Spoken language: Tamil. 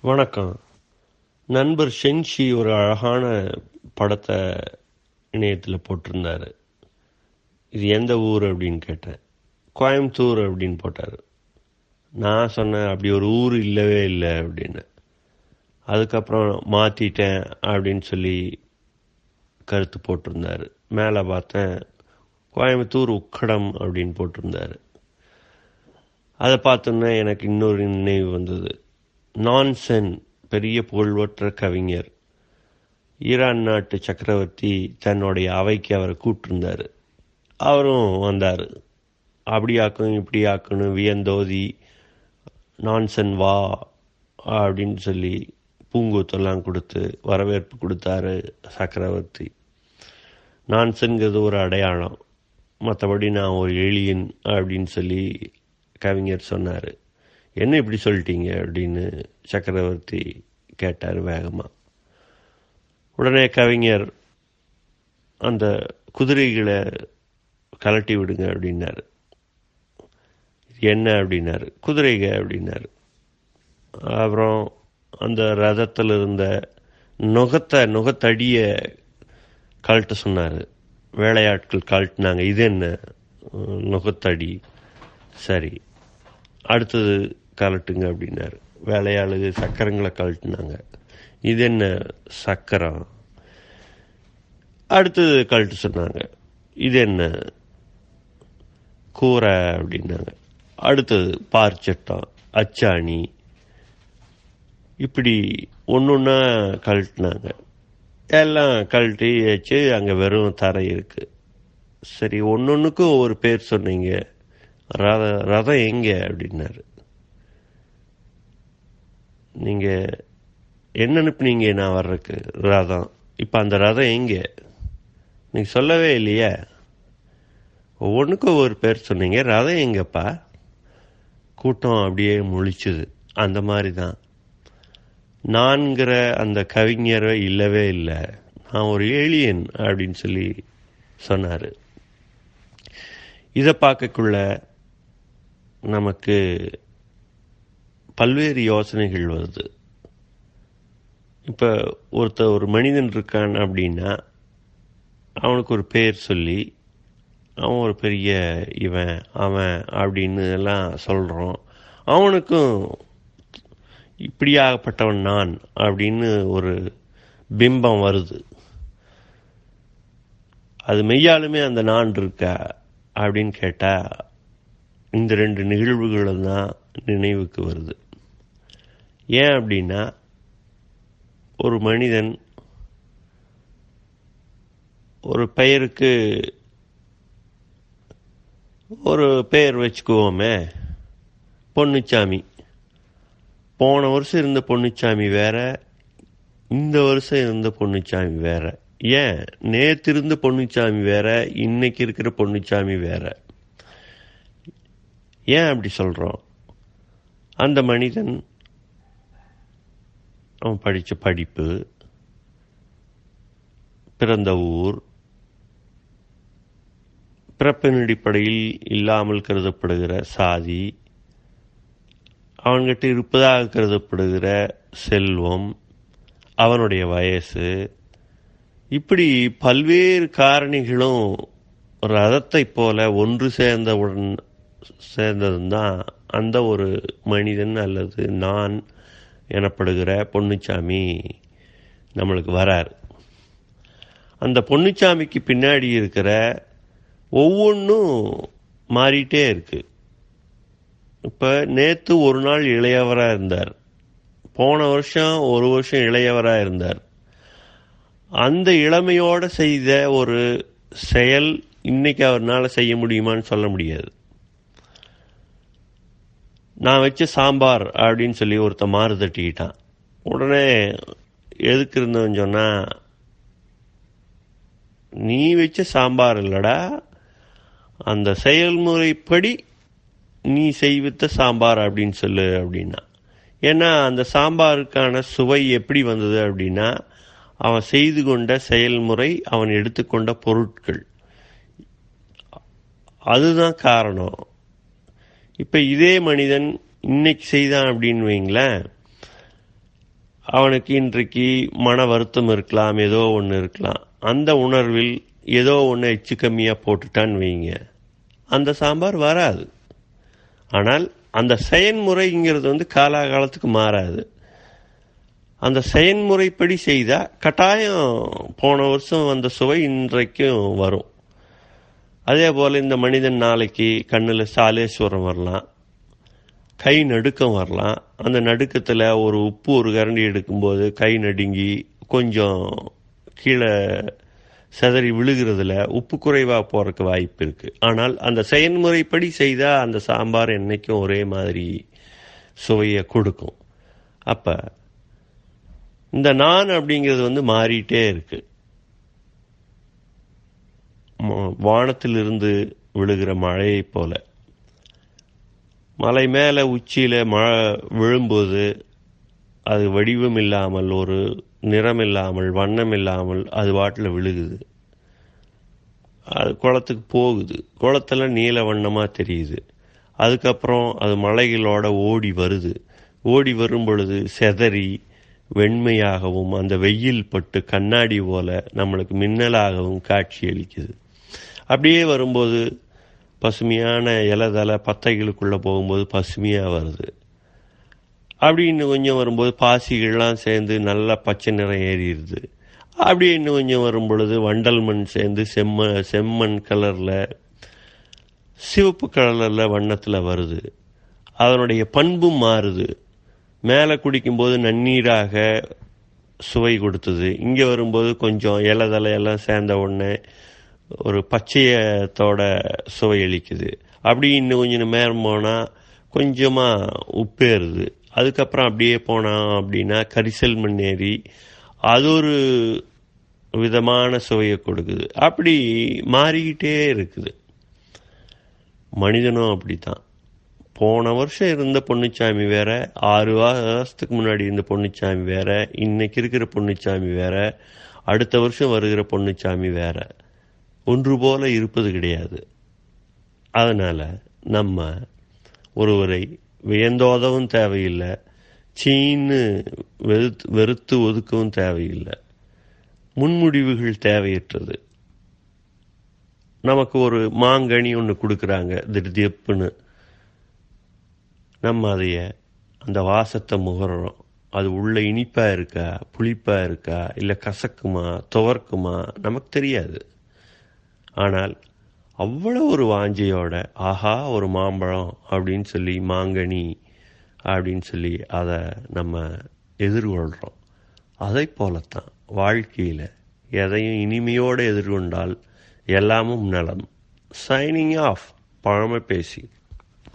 வணக்கம். நண்பர் ஷென்ஷி ஒரு அழகான படத்தை இணையத்தில் போட்டிருந்தாரு. இது எந்த ஊர் அப்படின்னு கேட்டேன். கோயம்புத்தூர் அப்படின்னு போட்டார். நான் சொன்னேன் அப்படி ஒரு ஊர் இல்லவே இல்லை அப்படின்னு. அதுக்கப்புறம் மாற்றிட்டேன் அப்படின்னு சொல்லி கருத்து போட்டிருந்தார். மேலே பார்த்தேன் கோயம்புத்தூர் உக்கடம் அப்படின்னு போட்டிருந்தாரு. அதை பார்த்தோன்னே எனக்கு இன்னொரு நினைவு வந்தது. நான்சென் பெரிய புகழ்வற்ற கவிஞர். ஈரான் நாட்டு சக்கரவர்த்தி தன்னுடைய அவைக்கு அவரை கூப்பிட்டுருந்தார். அவரும் வந்தார். அப்படி ஆக்கணும் இப்படி ஆக்கணும் வியந்தோதி நான்சென் வா அப்படின்னு சொல்லி பூங்கூத்தெல்லாம் கொடுத்து வரவேற்பு கொடுத்தாரு சக்கரவர்த்தி. நான்சென்கிறது ஒரு அடையாளம். மற்றபடி நான் ஒரு எளியன் அப்படின்னு சொல்லி கவிஞர் சொன்னார். என்ன இப்படி சொல்லிட்டீங்க? அப்படின்னு சக்கரவர்த்தி கேட்டார் வேகமாக உடனே கவிஞர் அந்த குதிரைகளை கலட்டி விடுங்க அப்படின்னாரு. என்ன? அப்படின்னாரு. குதிரைக அப்படின்னாரு. அப்புறம் அந்த ரதத்தில் இருந்த நுகத்தை நுகத்தடியை கழட்ட சொன்னார். வேலையாட்கள் கழட்டினாங்க. இது என்ன? நுகத்தடி. சரி. அடுத்தது கலட்டுங்க அப்படின்னாரு. வேலையாளு சக்கரங்களை கழட்டினாங்க. இது என்ன சக்கரம்? அடுத்தது கழட்டு சொன்னாங்க. இது என்ன கூரை அப்படின்னாங்க. அடுத்தது பார்ச்சட்டம் அச்சாணி இப்படி ஒன்று ஒன்றா கழட்டினாங்க. எல்லாம் கழட்டி வச்சு அங்கே வெறும் தரை இருக்குது சரி ஒன்று ஒன்றுக்கும் ஒரு பேர் சொன்னீங்க. ரத ரதம் எங்கே அப்படின்னாரு. நீங்கள் என்ன அனுப்புனீங்க நான் வர்றதுக்கு? ரதம். இப்போ அந்த ரதம் எங்கே? நீங்கள் சொல்லவே இல்லையே. ஒவ்வொன்றுக்கும் ஒரு பேர் சொன்னீங்க. ரதம் எங்கப்பா? கூட்டம் அப்படியே முழிச்சுது. அந்த மாதிரி தான் நான்கிற அந்த கவிஞரை இல்லவே இல்லை. நான் ஒரு ஏலியன் அப்படின்னு சொல்லி சொன்னார். இதை பார்க்கக்குள்ள நமக்கு பல்வேறு யோசனைகள் வருது. இப்போ ஒருத்தர் ஒரு மனிதன் இருக்கான் அப்படின்னா அவனுக்கு ஒரு பேர் சொல்லி அவன் ஒரு பெரிய இவன் அவன் அப்படின்னு எல்லாம் சொல்கிறோம் அவனுக்கும் இப்படியாகப்பட்டவன் நான் அப்படின்னு ஒரு பிம்பம் வருது. அது மெய்யாலுமே அந்த நான் இருக்கா அப்படின்னு கேட்டால் இந்த ரெண்டு நிகழ்வுகளும் தான் நினைவுக்கு வருது. ஏன் அப்படின்னா ஒரு மனிதன் ஒரு பெயருக்கு ஒரு பெயர் வச்சுக்குவோமே பொன்னுச்சாமி. போன வருஷம் இருந்த பொன்னுச்சாமி வேற இந்த வருஷம் இருந்த பொன்னுச்சாமி வேற. ஏன்? நேற்று இருந்த பொன்னுச்சாமி வேற இன்னைக்கு இருக்கிற பொன்னுச்சாமி வேற. ஏன் அப்படி சொல்கிறோம் அந்த மனிதன் அவன் படித்த படிப்பு பிறந்த ஊர் பிறப்பின் அடிப்படையில் இல்லாமல் கருதப்படுகிற சாதி அவன்கிட்ட இருப்பதாக கருதப்படுகிற செல்வம் அவனுடைய வயசு இப்படி பல்வேறு காரணிகளும் ரதத்தை போல ஒன்று சேர்ந்தவுடன் சேர்ந்ததும் தான் அந்த ஒரு மனிதன் அல்லது நான் எனப்படுகிற பொன்னுச்சாமி நம்மளுக்கு வரார். அந்த பொன்னுச்சாமிக்கு பின்னாடி இருக்கிற ஒவ்வொன்றும் மாறிட்டே இருக்கு. இப்போ நேற்று ஒரு நாள் இளையவராக இருந்தார். போன வருஷம் ஒரு வருஷம் இளையவராக இருந்தார். அந்த இளமையோடு செய்த ஒரு செயல் இன்னைக்கு அவர்னால செய்ய முடியுமான்னு சொல்ல முடியாது. நான் வச்ச சாம்பார் அப்படின்னு சொல்லி ஒருத்த மாறு தட்டிக்கிட்டான். உடனே எதுக்கு இருந்தவன் சொன்னால் நீ வச்ச சாம்பார் இல்லடா அந்த செயல்முறைப்படி நீ செய்வித்த சாம்பார் அப்படின்னு சொல்லு அப்படின்னா. ஏன்னா அந்த சாம்பாருக்கான சுவை எப்படி வந்தது அப்படின்னா அவன் செய்து கொண்ட செயல்முறை அவன் எடுத்துக்கொண்ட பொருட்கள். அதுதான் காரணம். இப்போ இதே மனிதன் இன்னைக்கு செய்தான் அப்படின்னு வைங்களேன். அவனுக்கு இன்றைக்கு மன வருத்தம் இருக்கலாம் ஏதோ ஒன்று இருக்கலாம். அந்த உணர்வில் ஏதோ ஒன்று எச்சு கம்மியாக போட்டுட்டான்னு வைங்க. அந்த சாம்பார் வராது. ஆனால் அந்த செயன்முறைங்கிறது வந்து காலாகாலத்துக்கு மாறாது. அந்த செயன்முறைப்படி செய்தால் கட்டாயம் போன வருஷம் வந்த சுவை இன்றைக்கும் வரும். அதே போல் இந்த மனிதன் நாளைக்கு கண்ணில் சாலேஸ்வரம் வரலாம் கை நடுக்கம் வரலாம். அந்த நடுக்கத்தில் ஒரு உப்பு ஒரு கரண்டி எடுக்கும்போது கை நடுங்கி கொஞ்சம் கீழே செதறி விழுகிறதுல உப்பு குறைவாக போகிறதுக்கு வாய்ப்பு இருக்குது ஆனால் அந்த செயல்முறைப்படி செய்தால் அந்த சாம்பார் என்றைக்கும் ஒரே மாதிரி சுவையை கொடுக்கும். அப்போ இந்த நான் அப்படிங்கிறது வந்து மாறிட்டே இருக்குது வானத்திலிருந்து விழுகிற மழையை போல. மலை மேலே உச்சியில் மழை விழும்போது அது வடிவம் இல்லாமல் ஒரு நிறம் இல்லாமல் வண்ணம் இல்லாமல் அது வாட்டில் விழுகுது. அது குளத்துக்கு போகுது. குளத்தில் நீல வண்ணமாக தெரியுது. அதுக்கப்புறம் அது மலைகளோட ஓடி வருது. ஓடி வரும் பொழுது செதறி வெண்மையாகவும் அந்த வெயில் பட்டு கண்ணாடி போல நம்மளுக்கு மின்னலாகவும் காட்சி அளிக்குது. அப்படியே வரும்போது பசுமையான இலதலை பத்தைகளுக்குள்ளே போகும்போது பசுமையாக வருது. அப்படி இன்னும் கொஞ்சம் வரும்போது பாசிகள்லாம் சேர்ந்து நல்லா பச்சை நிறம் ஏறிடுது. அப்படி இன்னும் கொஞ்சம் வரும் பொழுது வண்டல் மண் சேர்ந்து செம்ம செம்மண் கலரில் சிவப்பு கலரில் வண்ணத்தில் வருது. அதனுடைய பண்பும் மாறுது. மேலே குடிக்கும்போது நன்னீராக சுவை கொடுத்தது. இங்கே வரும்போது கொஞ்சம் இலதலை எல்லாம் சேர்ந்த உடனே ஒரு பச்சையத்தோட சுவை அளிக்குது. அப்படி இன்னும் கொஞ்சம் நேரம் போனால் கொஞ்சமாக உப்பேறுது. அதுக்கப்புறம் அப்படியே போனோம் அப்படின்னா கரிசல் மண்ணேறி அது ஒரு விதமான சுவையை கொடுக்குது. அப்படி மாறிக்கிட்டே இருக்குது. மனிதனும் அப்படித்தான். போன வருஷம் இருந்த பொன்னுச்சாமி வேற ஆறு வருஷத்துக்கு முன்னாடி இருந்த பொன்னுச்சாமி வேற இன்னைக்கு இருக்கிற பொன்னுச்சாமி வேற அடுத்த வருஷம் வருகிற பொன்னுச்சாமி வேற. ஒன்று போல இருப்பது கிடையாது. அதனால் நம்ம ஒருவரை வியந்தோதவும் தேவையில்லை சீன்னு வெறுத்து வெறுத்து ஒதுக்கவும் தேவையில்லை. முன்முடிவுகள் தேவையற்றது. நமக்கு ஒரு மாங்கனி ஒன்று கொடுக்குறாங்க திருதியப்புன்னு நம்ம அதைய அந்த வாசத்தை முகர்றோம். அது உள்ள இனிப்பாக இருக்கா புளிப்பாக இருக்கா இல்லை கசக்குமா துவர்க்குமா நமக்கு தெரியாது. ஆனால் அவ்வளோ ஒரு வாஞ்சையோட ஆஹா ஒரு மாம்பழம் அப்படின்னு சொல்லி மாங்கனி அப்படின்னு சொல்லி அதை நம்ம எதிர்கொள்கிறோம் அதை போலத்தான் வாழ்க்கையில் எதையும் இனிமையோடு எதிர்கொண்டால் எல்லாமும் நலம். சைனிங் ஆஃப் பழமை பேசி.